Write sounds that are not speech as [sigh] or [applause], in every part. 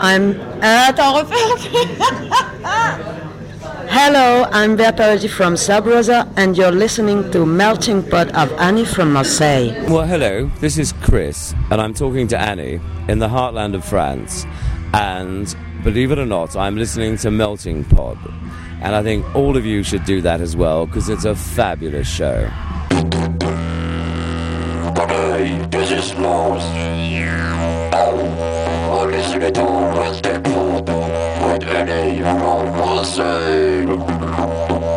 I'm. Euh, attends, [laughs] Hello, I'm Berta from Sabrosa, and you're listening to Melting Pod of Annie from Marseille. Well, hello, this is Chris, and I'm talking to Annie in the heartland of France. And believe it or not, I'm listening to Melting Pod. And I think all of you should do that as well, because it's a fabulous show. this is listening to Rustic with Eddie from Marseille. Good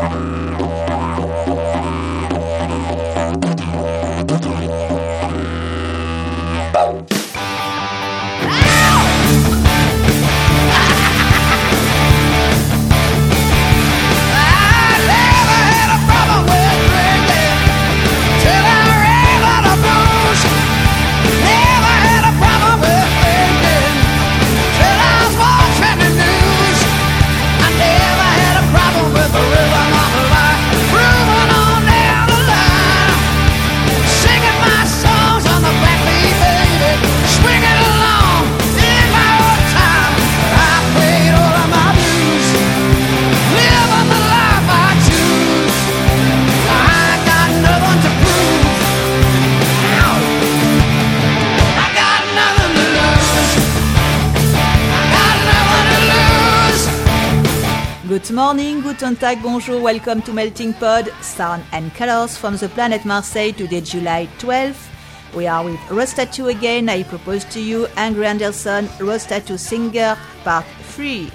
morning, guten tag, bonjour, welcome to Melting Pod, Sound and Colors from the planet Marseille, today July 12th. We are with Rose Tattoo again. I propose to you Angry Anderson, Rose Tattoo Singer, Part 3.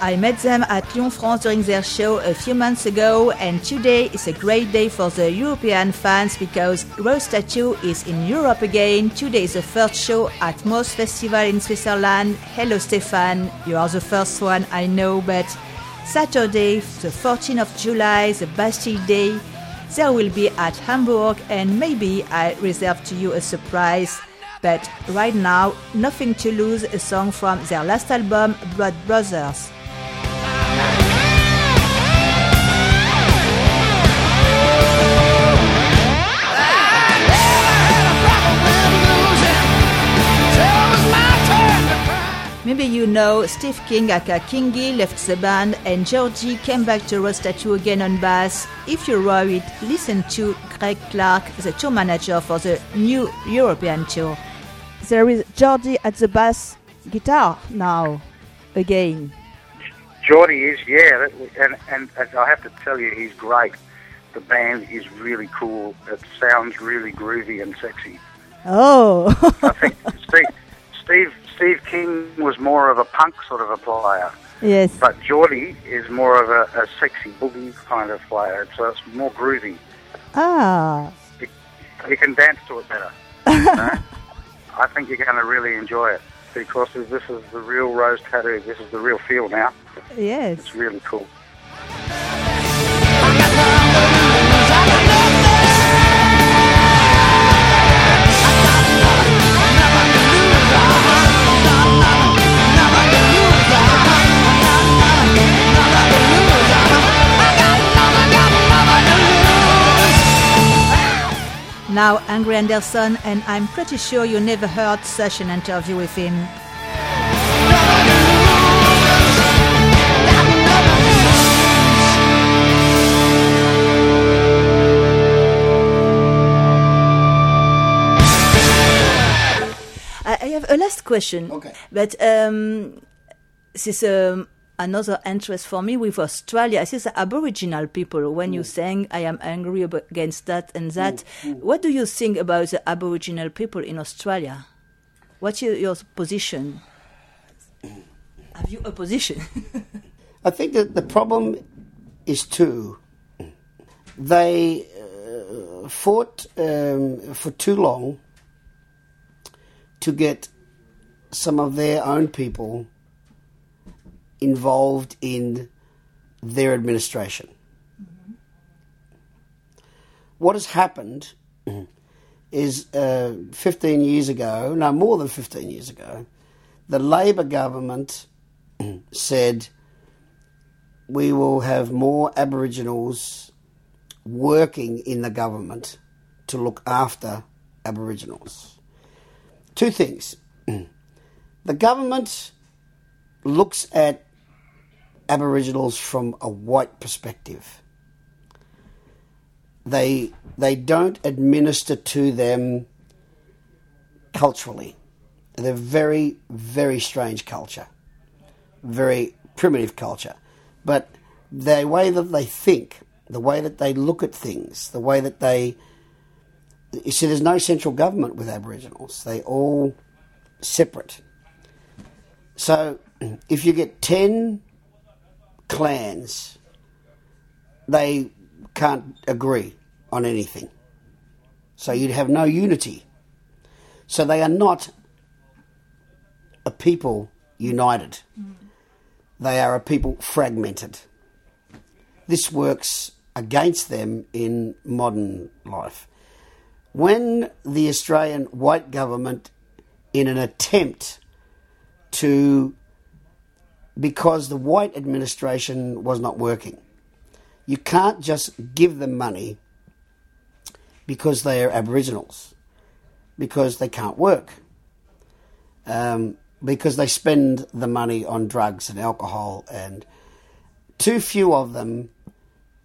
I met them at Lyon, France during their show a few months ago, and today is a great day for the European fans because Rose Tattoo is in Europe again. Today is the first show at Most Festival in Switzerland. Hello, Stefan. You are the first one, I know, but Saturday, the 14th of July, the Bastille Day. They will be at Hamburg, and maybe I reserve to you a surprise. But right now, nothing to lose a song from their last album, Blood Brothers. Maybe you know Steve King aka Kingy left the band and Geordie came back to Rose Tattoo again on bass. If you're worried, listen to Greg Clark, the tour manager for the new European tour. There is Geordie at the bass guitar now, again. Geordie is, yeah, and, and, and I have to tell you, he's great. The band is really cool. It sounds really groovy and sexy. Oh. I think [laughs] Steve, Steve Steve King was more of a punk sort of a player. Yes. But Geordie is more of a, a sexy boogie kind of player, so it's more groovy. Ah. You, you can dance to it better. [laughs] you know? I think you're going to really enjoy it because this is the real rose tattoo. This is the real feel now. Yes. It's really cool. Now Angry Anderson, and I'm pretty sure you never heard such an interview with him. I have a last question. Okay. But um, this um, another interest for me with Australia. I see the Aboriginal people. When you saying I am angry against that and that, what do you think about the Aboriginal people in Australia? What's your, your position? [coughs] Have you a position? [laughs] I think that the problem is two. They uh, fought um, for too long to get some of their own people involved in their administration. Mm-hmm. What has happened is uh, 15 years ago, no, more than 15 years ago, the Labor government said we will have more Aboriginals working in the government to look after Aboriginals. Two things. [clears throat] The government looks at Aboriginals from a white perspective. They they don't administer to them culturally. They're very very strange culture, very primitive culture, but the way that they think, the way that they look at things, the way that they you see, there's no central government with Aboriginals. They all separate. So if you get 10 clans, they can't agree on anything. So you'd have no unity. So they are not a people united. They are a people fragmented. This works against them in modern life. When the Australian white government, in an attempt to because the white administration was not working. You can't just give them money because they are Aboriginals, because they can't work, um, because they spend the money on drugs and alcohol, and too few of them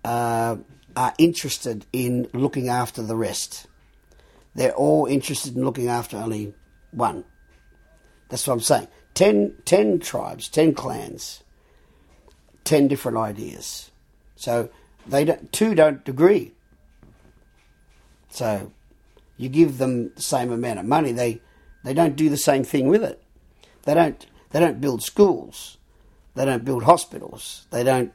uh, are interested in looking after the rest. They're all interested in looking after only one. That's what I'm saying. Ten, ten tribes, ten clans, ten different ideas. So they don't, two don't agree. So you give them the same amount of money, they they don't do the same thing with it. They don't they don't build schools. They don't build hospitals. They don't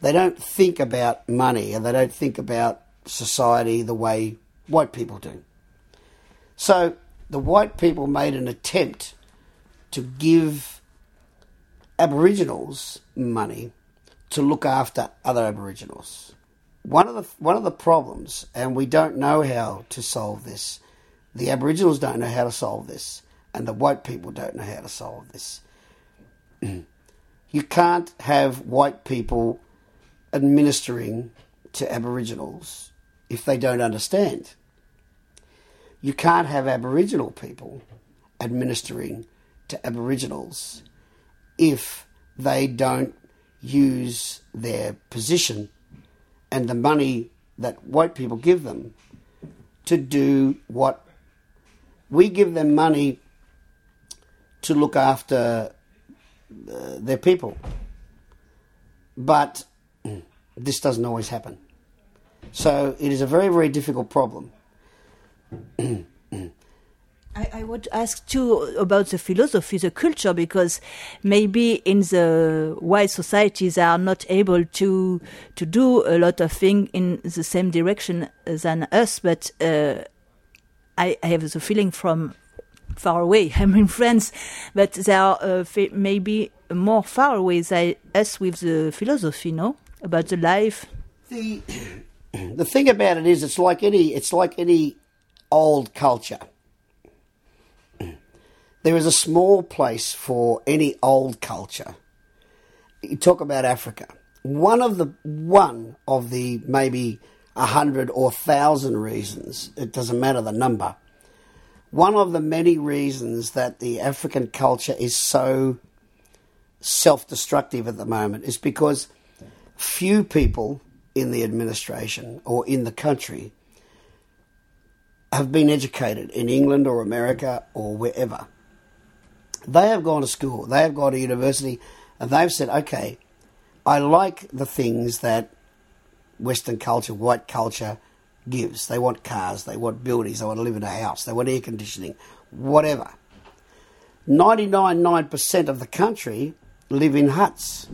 they don't think about money and they don't think about society the way white people do. So the white people made an attempt to give Aboriginals money to look after other Aboriginals. One of the one of the problems, and we don't know how to solve this. The Aboriginals don't know how to solve this, and the white people don't know how to solve this. [clears throat] you can't have white people administering to Aboriginals if they don't understand. You can't have Aboriginal people administering to Aboriginals if they don't use their position and the money that white people give them to do what we give them money to look after uh, their people. But this doesn't always happen. So it is a very, very difficult problem. [clears throat] I, I, would ask too about the philosophy, the culture, because maybe in the white societies they are not able to to do a lot of things in the same direction than us. But uh, I, I, have the feeling from far away. [laughs] I'm in France, but they are uh, maybe more far away than us with the philosophy, no, about the life. The [coughs] the thing about it is, it's like any it's like any old culture there is a small place for any old culture. You talk about Africa. One of the one of the maybe a hundred or thousand reasons, it doesn't matter the number. One of the many reasons that the African culture is so self destructive at the moment is because few people in the administration or in the country have been educated in England or America or wherever. They have gone to school, they have gone to university, and they've said, okay, I like the things that Western culture, white culture gives. They want cars, they want buildings, they want to live in a house, they want air conditioning, whatever. 99.9% of the country live in huts.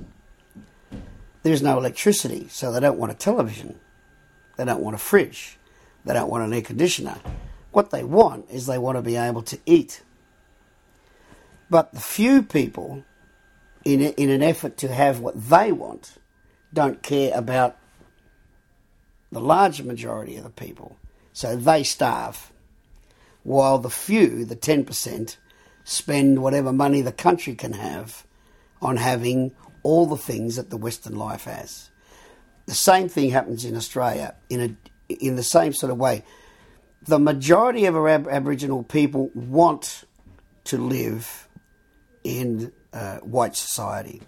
There's no electricity, so they don't want a television. They don't want a fridge. They don't want an air conditioner. What they want is they want to be able to eat. But the few people, in, a, in an effort to have what they want, don't care about the large majority of the people. So they starve. While the few, the 10%, spend whatever money the country can have on having all the things that the Western life has. The same thing happens in Australia in a in the same sort of way. The majority of our ab- Aboriginal people want to live in uh, white society.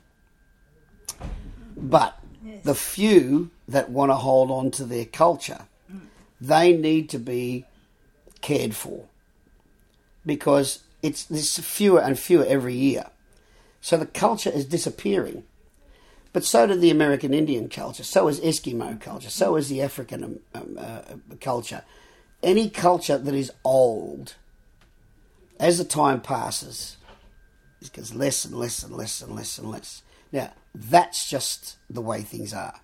But the few that want to hold on to their culture, they need to be cared for because it's there's fewer and fewer every year. So the culture is disappearing. But so did the American Indian culture, so is Eskimo culture, so is the African um, um, uh, culture. Any culture that is old, as the time passes, it gets less and less and less and less and less. Now, that's just the way things are.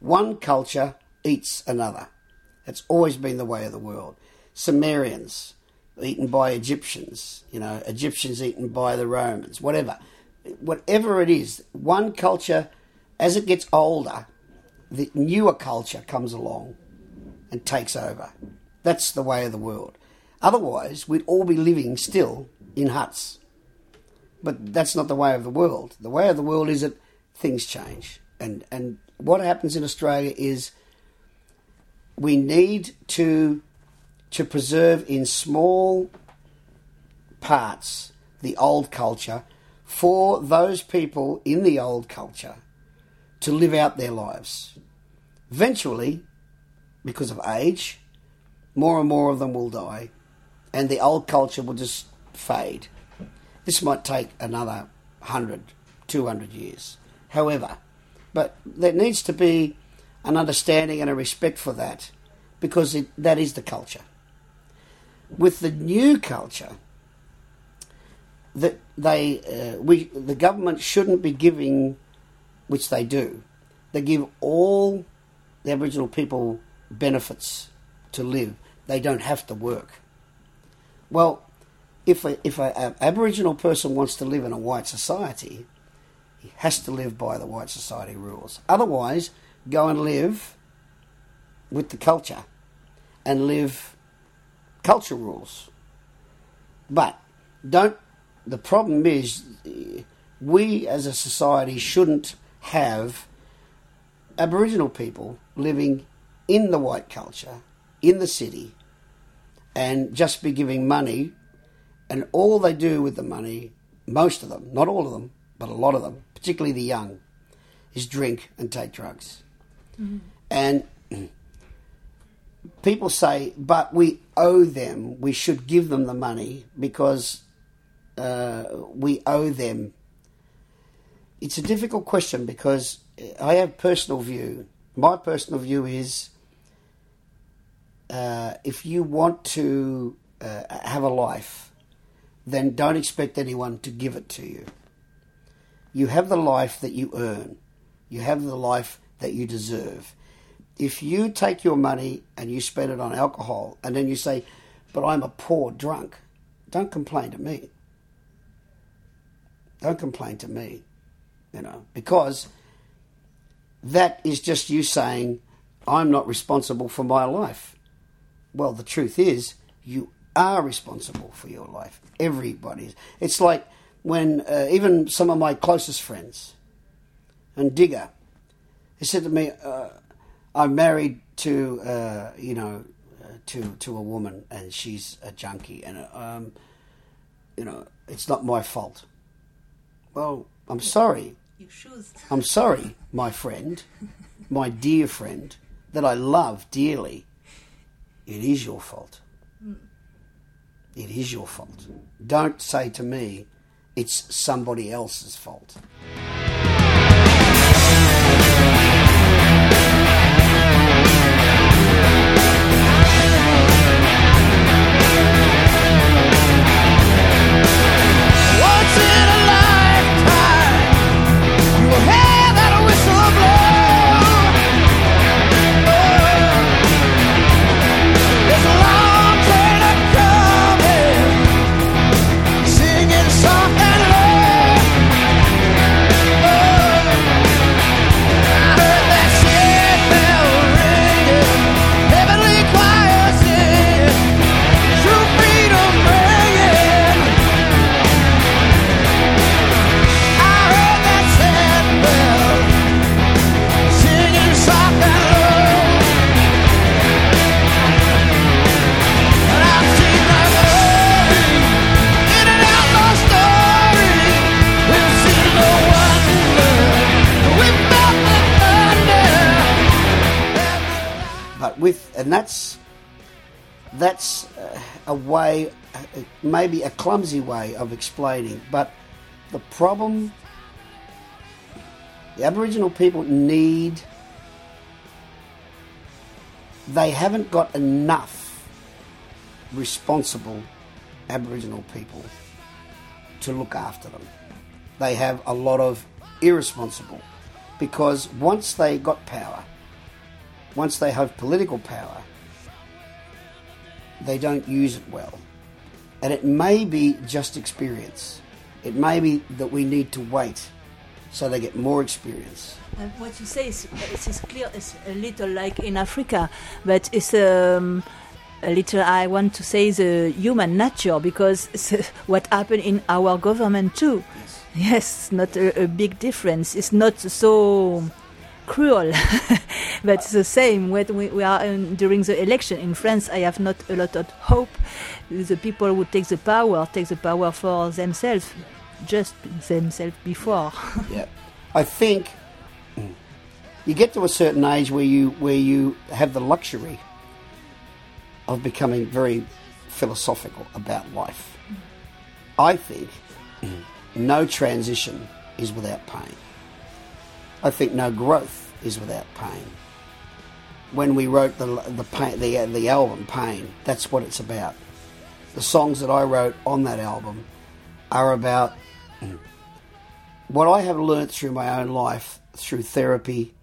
One culture eats another. It's always been the way of the world. Sumerians, eaten by Egyptians, you know, Egyptians eaten by the Romans, whatever. Whatever it is, one culture, as it gets older, the newer culture comes along and takes over. That's the way of the world. Otherwise, we'd all be living still in huts. But that's not the way of the world. The way of the world is that things change. And, and what happens in Australia is we need to, to preserve in small parts the old culture for those people in the old culture to live out their lives. Eventually, because of age, more and more of them will die, and the old culture will just fade. This might take another 100, 200 years. However, but there needs to be an understanding and a respect for that because it, that is the culture. With the new culture, that they uh, we the government shouldn't be giving, which they do, they give all the Aboriginal people benefits to live. They don't have to work. Well, if a, if an Aboriginal person wants to live in a white society, he has to live by the white society rules. Otherwise, go and live with the culture and live culture rules. But don't. The problem is, we as a society shouldn't have Aboriginal people living in the white culture in the city and just be giving money and all they do with the money, most of them, not all of them, but a lot of them, particularly the young, is drink and take drugs. Mm-hmm. And people say, but we owe them, we should give them the money because uh, we owe them. It's a difficult question because I have personal view. My personal view is uh, if you want to uh, have a life then don't expect anyone to give it to you. You have the life that you earn, you have the life that you deserve. If you take your money and you spend it on alcohol and then you say, But I'm a poor drunk, don't complain to me. Don't complain to me, you know, because that is just you saying, I'm not responsible for my life. Well, the truth is, you are responsible for your life. Everybody's. It's like when uh, even some of my closest friends, and Digger, he said to me, uh, "I'm married to uh, you know uh, to to a woman, and she's a junkie, and um, you know it's not my fault." Well, I'm sorry. I'm sorry, my friend, my dear friend, that I love dearly. It is your fault. Mm it is your fault. Don't say to me, it's somebody else's fault. And that's that's uh, a way, uh, maybe a clumsy way of explaining, but the problem the Aboriginal people need, they haven't got enough responsible Aboriginal people to look after them. They have a lot of irresponsible because once they got power, once they have political power, they don't use it well. And it may be just experience. It may be that we need to wait so they get more experience. And what you say is, is clear. It's a little like in Africa, but it's um, a little. I want to say the human nature because it's [laughs] what happened in our government too. Yes, yes not a, a big difference. It's not so cruel, [laughs] but it's the same when we, we are in, during the election in France. I have not a lot of hope. The people who take the power take the power for themselves, just themselves before. [laughs] yeah. I think you get to a certain age where you where you have the luxury of becoming very philosophical about life. Mm. I think no transition is without pain. I think no growth is without pain. When we wrote the the the the album Pain, that's what it's about. The songs that I wrote on that album are about what I have learned through my own life, through therapy,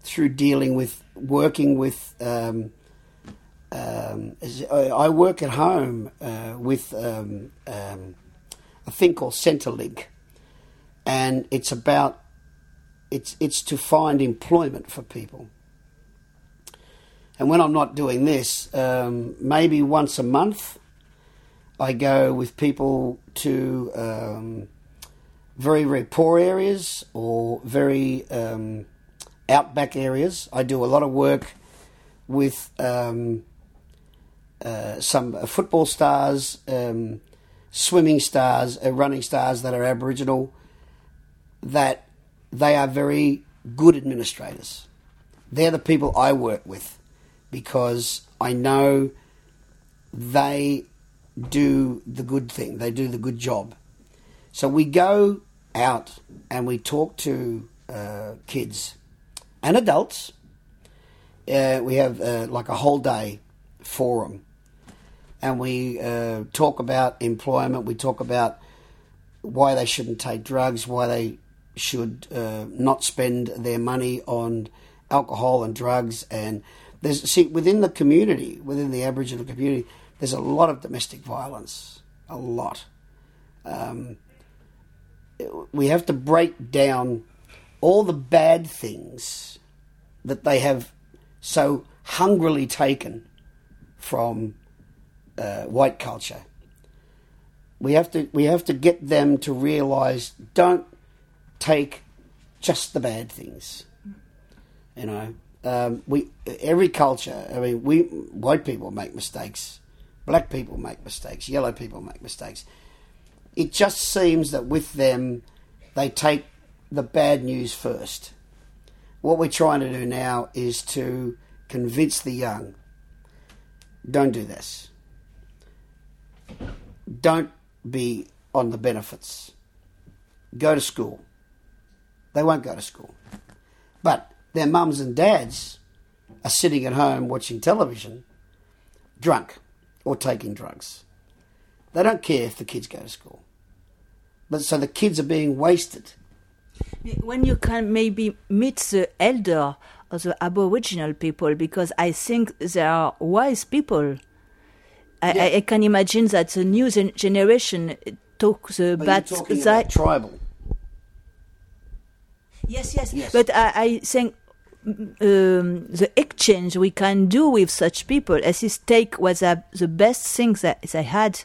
through dealing with working with. Um, um, I work at home uh, with um, um, a thing called Centrelink, and it's about it's it's to find employment for people. And when I'm not doing this, um, maybe once a month, I go with people to um, very very poor areas or very um, outback areas. I do a lot of work with um, uh, some football stars, um, swimming stars, uh, running stars that are Aboriginal. That they are very good administrators. They're the people I work with because I know they do the good thing, they do the good job. So we go out and we talk to uh, kids and adults. Uh, we have uh, like a whole day forum and we uh, talk about employment, we talk about why they shouldn't take drugs, why they should uh, not spend their money on alcohol and drugs. And there's see within the community, within the Aboriginal community, there's a lot of domestic violence, a lot. Um, we have to break down all the bad things that they have so hungrily taken from uh, white culture. We have to we have to get them to realise don't take just the bad things. You know, um, we every culture. I mean, we white people make mistakes, black people make mistakes, yellow people make mistakes. It just seems that with them, they take the bad news first. What we're trying to do now is to convince the young. Don't do this. Don't be on the benefits. Go to school they won't go to school. But their mums and dads are sitting at home watching television, drunk or taking drugs. They don't care if the kids go to school. But so the kids are being wasted. When you can maybe meet the elder or the Aboriginal people, because I think they are wise people. I, yeah. I, I can imagine that the new generation talks about, about tribal. Yes, yes. yes. But I, I think um, the exchange we can do with such people, as his take was uh, the best thing that they had.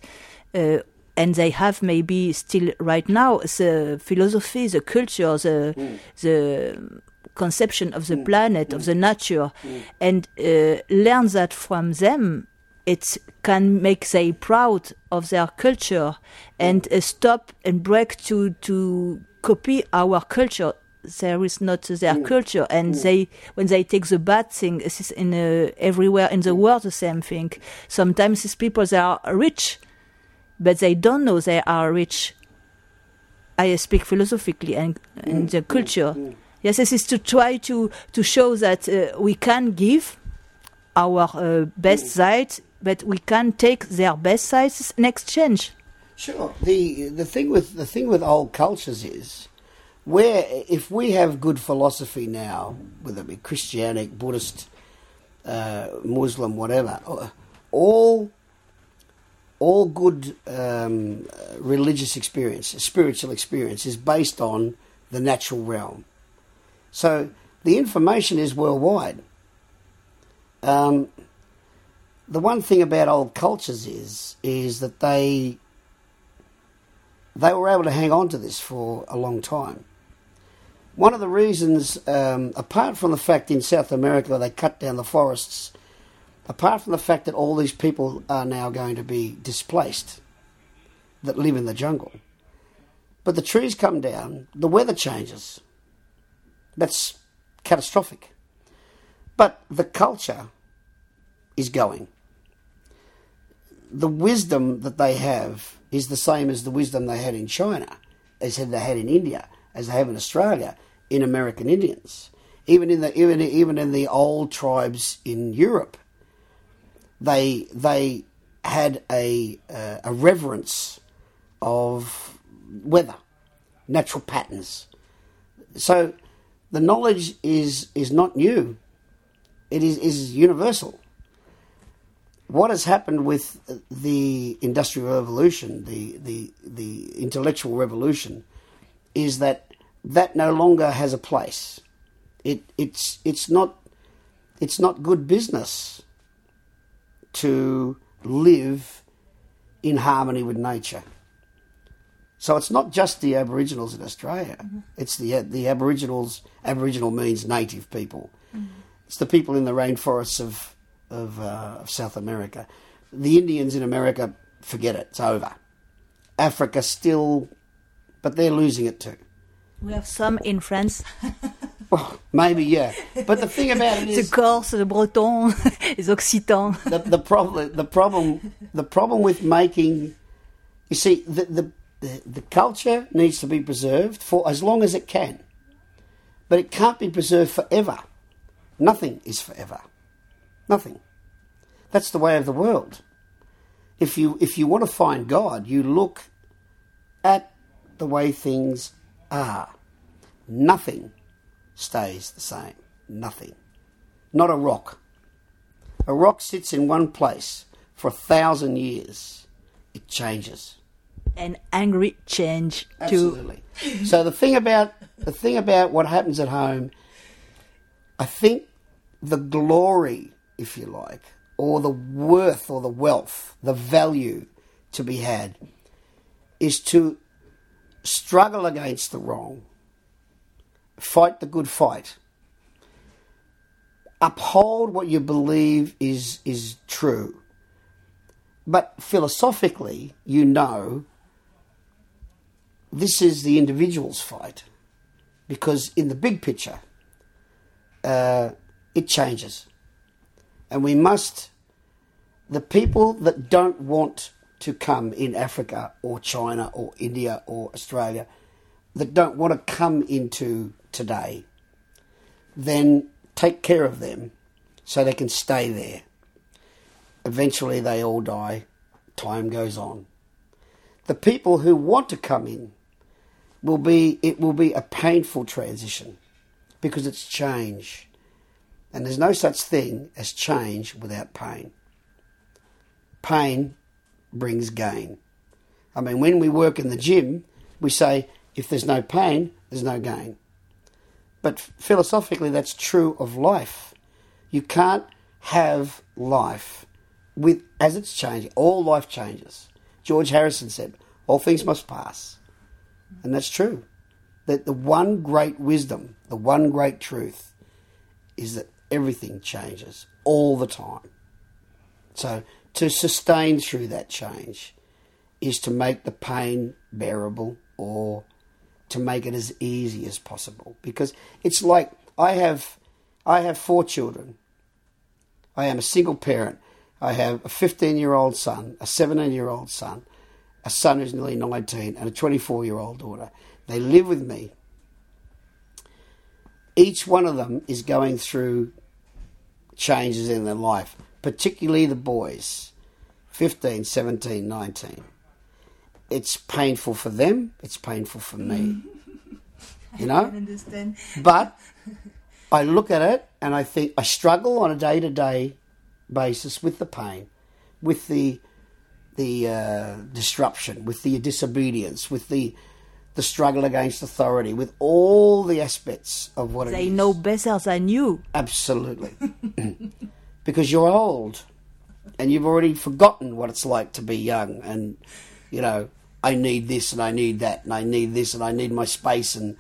Uh, and they have maybe still right now the philosophy, the culture, the mm. the conception of the mm. planet, mm. of the nature, mm. and uh, learn that from them. It can make they proud of their culture and uh, stop and break to to copy our culture there is not their mm. culture, and mm. they when they take the bad thing, in uh, everywhere in the mm. world the same thing. Sometimes these people they are rich, but they don't know they are rich. I speak philosophically and, and the culture. Yes, this is to try to to show that uh, we can give our uh, best side, but we can take their best sides in exchange. Sure. The the thing with the thing with old cultures is where if we have good philosophy now, whether it be Christianic, Buddhist, uh, Muslim, whatever, all all good um, religious experience, spiritual experience, is based on the natural realm. So the information is worldwide. Um, the one thing about old cultures is is that they they were able to hang on to this for a long time. One of the reasons, um, apart from the fact in South America they cut down the forests, apart from the fact that all these people are now going to be displaced that live in the jungle, but the trees come down, the weather changes. That's catastrophic. But the culture is going. The wisdom that they have is the same as the wisdom they had in China, as they had in India, as they have in Australia, in American Indians. Even in the even even in the old tribes in Europe, they they had a uh, a reverence of weather, natural patterns. So the knowledge is is not new. It is is universal. What has happened with the industrial revolution, the the the intellectual revolution, is that that no longer has a place. It it's it's not it's not good business to live in harmony with nature. So it's not just the Aboriginals in Australia. Mm-hmm. It's the the Aboriginals. Aboriginal means native people. Mm-hmm. It's the people in the rainforests of of, uh, of South America. The Indians in America, forget it. It's over. Africa still, but they're losing it too. We have some in France. [laughs] well, maybe yeah, but the thing about it [laughs] is the Corse, the Breton, [laughs] les Occitans. the, the problem, the problem, the problem with making, you see, the, the the the culture needs to be preserved for as long as it can, but it can't be preserved forever. Nothing is forever. Nothing. That's the way of the world. If you if you want to find God, you look at the way things are. Nothing stays the same. Nothing. Not a rock. A rock sits in one place for a thousand years. It changes. An angry change too. Absolutely. so the thing about the thing about what happens at home, I think the glory, if you like, or the worth or the wealth, the value to be had, is to struggle against the wrong, fight the good fight, uphold what you believe is is true. But philosophically, you know this is the individual's fight because in the big picture, uh, it changes. And we must, the people that don't want to come in Africa or China or India or Australia that don't want to come into today, then take care of them so they can stay there. Eventually they all die, time goes on. The people who want to come in will be it will be a painful transition because it's change. And there's no such thing as change without pain. Pain brings gain. I mean, when we work in the gym, we say, if there's no pain, there's no gain. But philosophically, that's true of life. You can't have life with as it's changing. All life changes. George Harrison said, all things must pass. And that's true. That the one great wisdom, the one great truth, is that everything changes all the time. So to sustain through that change is to make the pain bearable or to make it as easy as possible because it's like I have I have four children. I am a single parent. I have a 15 year old son, a 17 year old son, a son who's nearly 19, and a 24 year old daughter. They live with me. Each one of them is going through changes in their life, particularly the boys 15, 17, 19. It's painful for them, it's painful for me. [laughs] You know? I understand. But I look at it and I think I struggle on a day to day basis with the pain, with the the uh, disruption, with the disobedience, with the the struggle against authority, with all the aspects of what it is. They know better than you. Absolutely. [laughs] because you're old and you've already forgotten what it's like to be young and, you know, I need this and I need that and I need this and I need my space and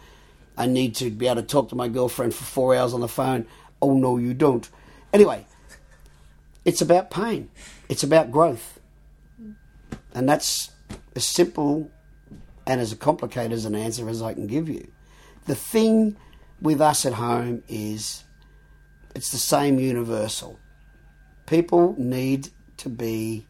I need to be able to talk to my girlfriend for four hours on the phone. Oh, no, you don't. Anyway, it's about pain, it's about growth. And that's as simple and as complicated as an answer as I can give you. The thing with us at home is it's the same universal. People need to be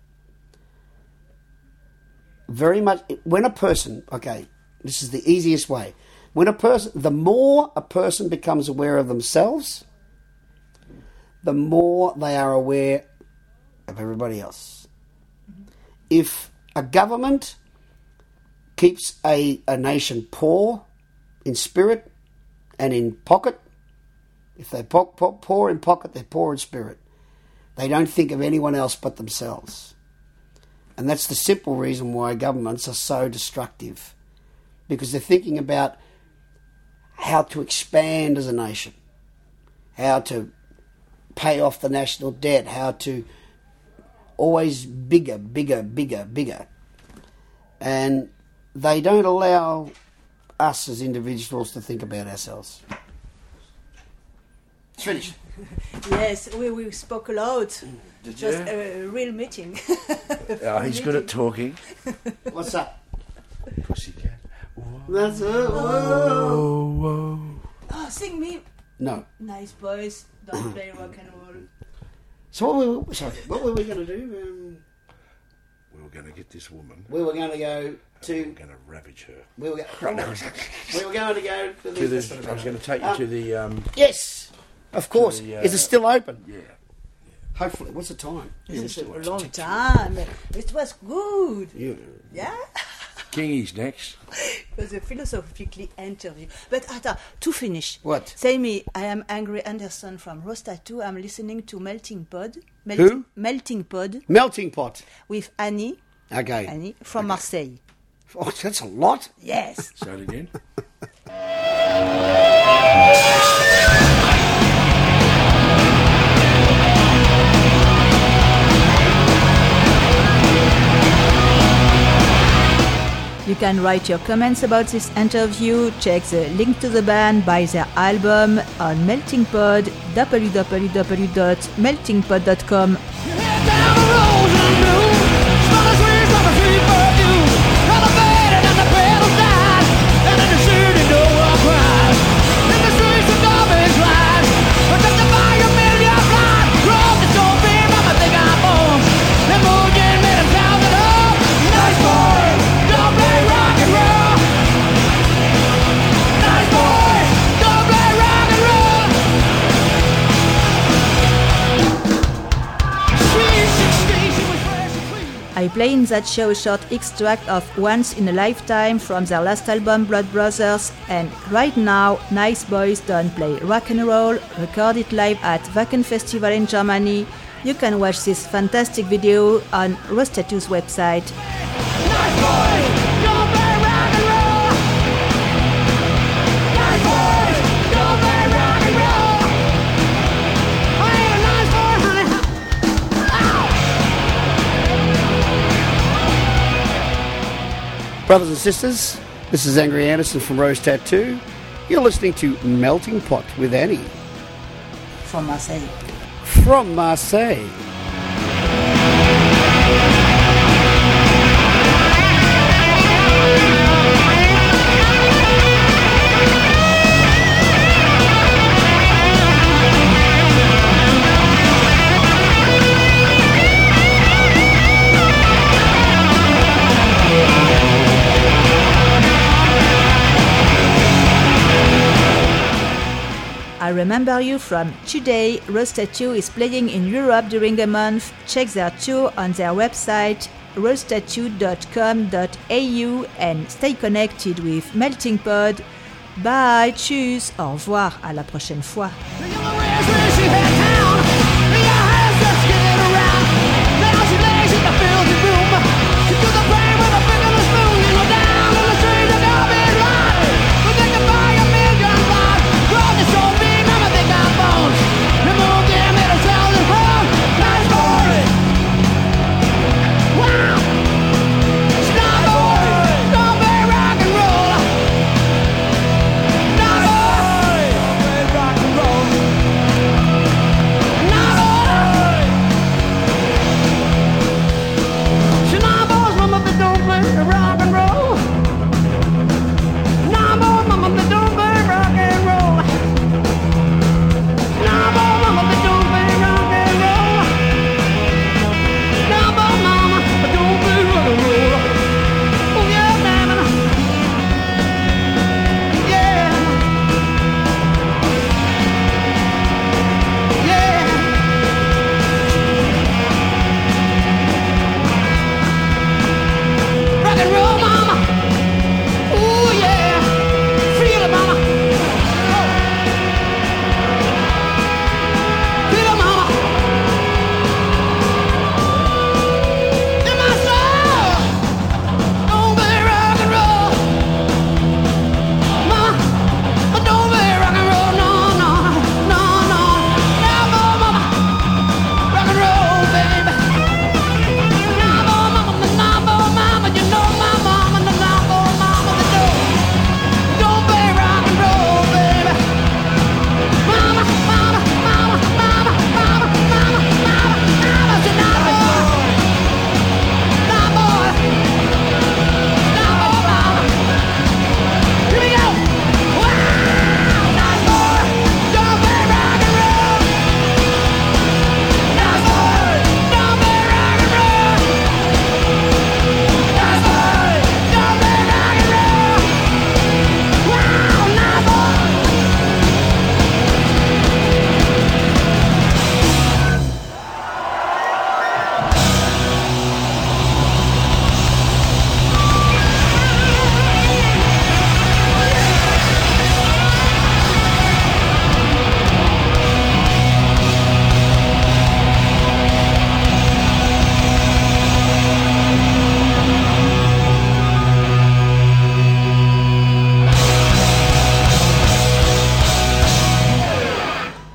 very much when a person okay this is the easiest way. When a person the more a person becomes aware of themselves the more they are aware of everybody else. If a government keeps a, a nation poor in spirit and in pocket if they're po- po- poor in pocket they're poor in spirit they don't think of anyone else but themselves and that's the simple reason why governments are so destructive. Because they're thinking about how to expand as a nation, how to pay off the national debt, how to always bigger, bigger, bigger, bigger. And they don't allow us as individuals to think about ourselves. It's finished. Yes, we, we spoke a lot. Did Just you? a real meeting. [laughs] Yeah, he's good at talking. What's up? Pussycat. That's it. Whoa, whoa. oh, sing me. No. Nice boys, don't play rock and roll. So what were we, sorry, what were we going to do? Um, We were going to get this woman. we were going to go to. We were to. going to ravage her. We were, go, we were going to go to the. To this, I was going to take you to the. Um, Yes, of course. the, uh, Is it still open? yeah. Hopefully. What's the time? It's a long time. It was good. Yeah. Yeah? Kingy's next. [laughs] It was a philosophically interview. But Ata, to finish. What? Say me, I am Angry Anderson from Rose Tattoo. I'm listening to Melting Pod. Who? Melting Pod melting pot. with Annie. Okay. Annie from Marseille. Oh, that's a lot. Yes. [laughs] Say it again. [laughs] You can write your comments about this interview, check the link to the band, buy their album on Melting Pod, www.meltingpod.com. that show a short extract of Once in a Lifetime from their last album Blood Brothers and right now Nice Boys Don't Play Rock and Roll, recorded live at Wacken Festival in Germany. You can watch this fantastic video on Rose Tattoo's website. Brothers and sisters, this is Angry Anderson from Rose Tattoo. You're listening to Melting Pod with Annie From Marseille. from Marseille. Remember you from today. Rose Tattoo is playing in Europe during a month. Check their tour on their website rosetattoo.com.au and stay connected with Melting Pod. Bye, tschüss, au revoir, à la prochaine fois.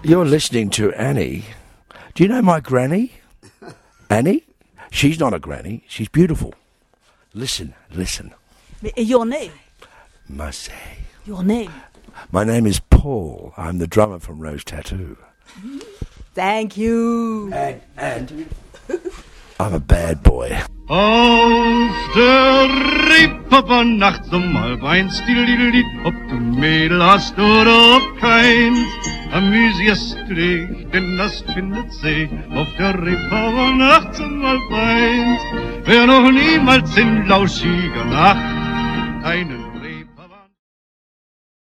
You're listening to Annie. Do you know my granny? [laughs] Annie? She's not a granny. She's beautiful. Listen, listen. Eh, your name? Marseille. Your name? My name is Paul. I'm the drummer from Rose Tattoo. Thank you. And, and I'm a bad boy. Aus der Reeperbahn nachts um halb eins, diddelididdid, ob du Mädel hast oder ob keins. Amüsierst du dich, denn das findet sich auf der Reeperbahn nachts um halb eins. Wer noch niemals in lauschiger Nacht einen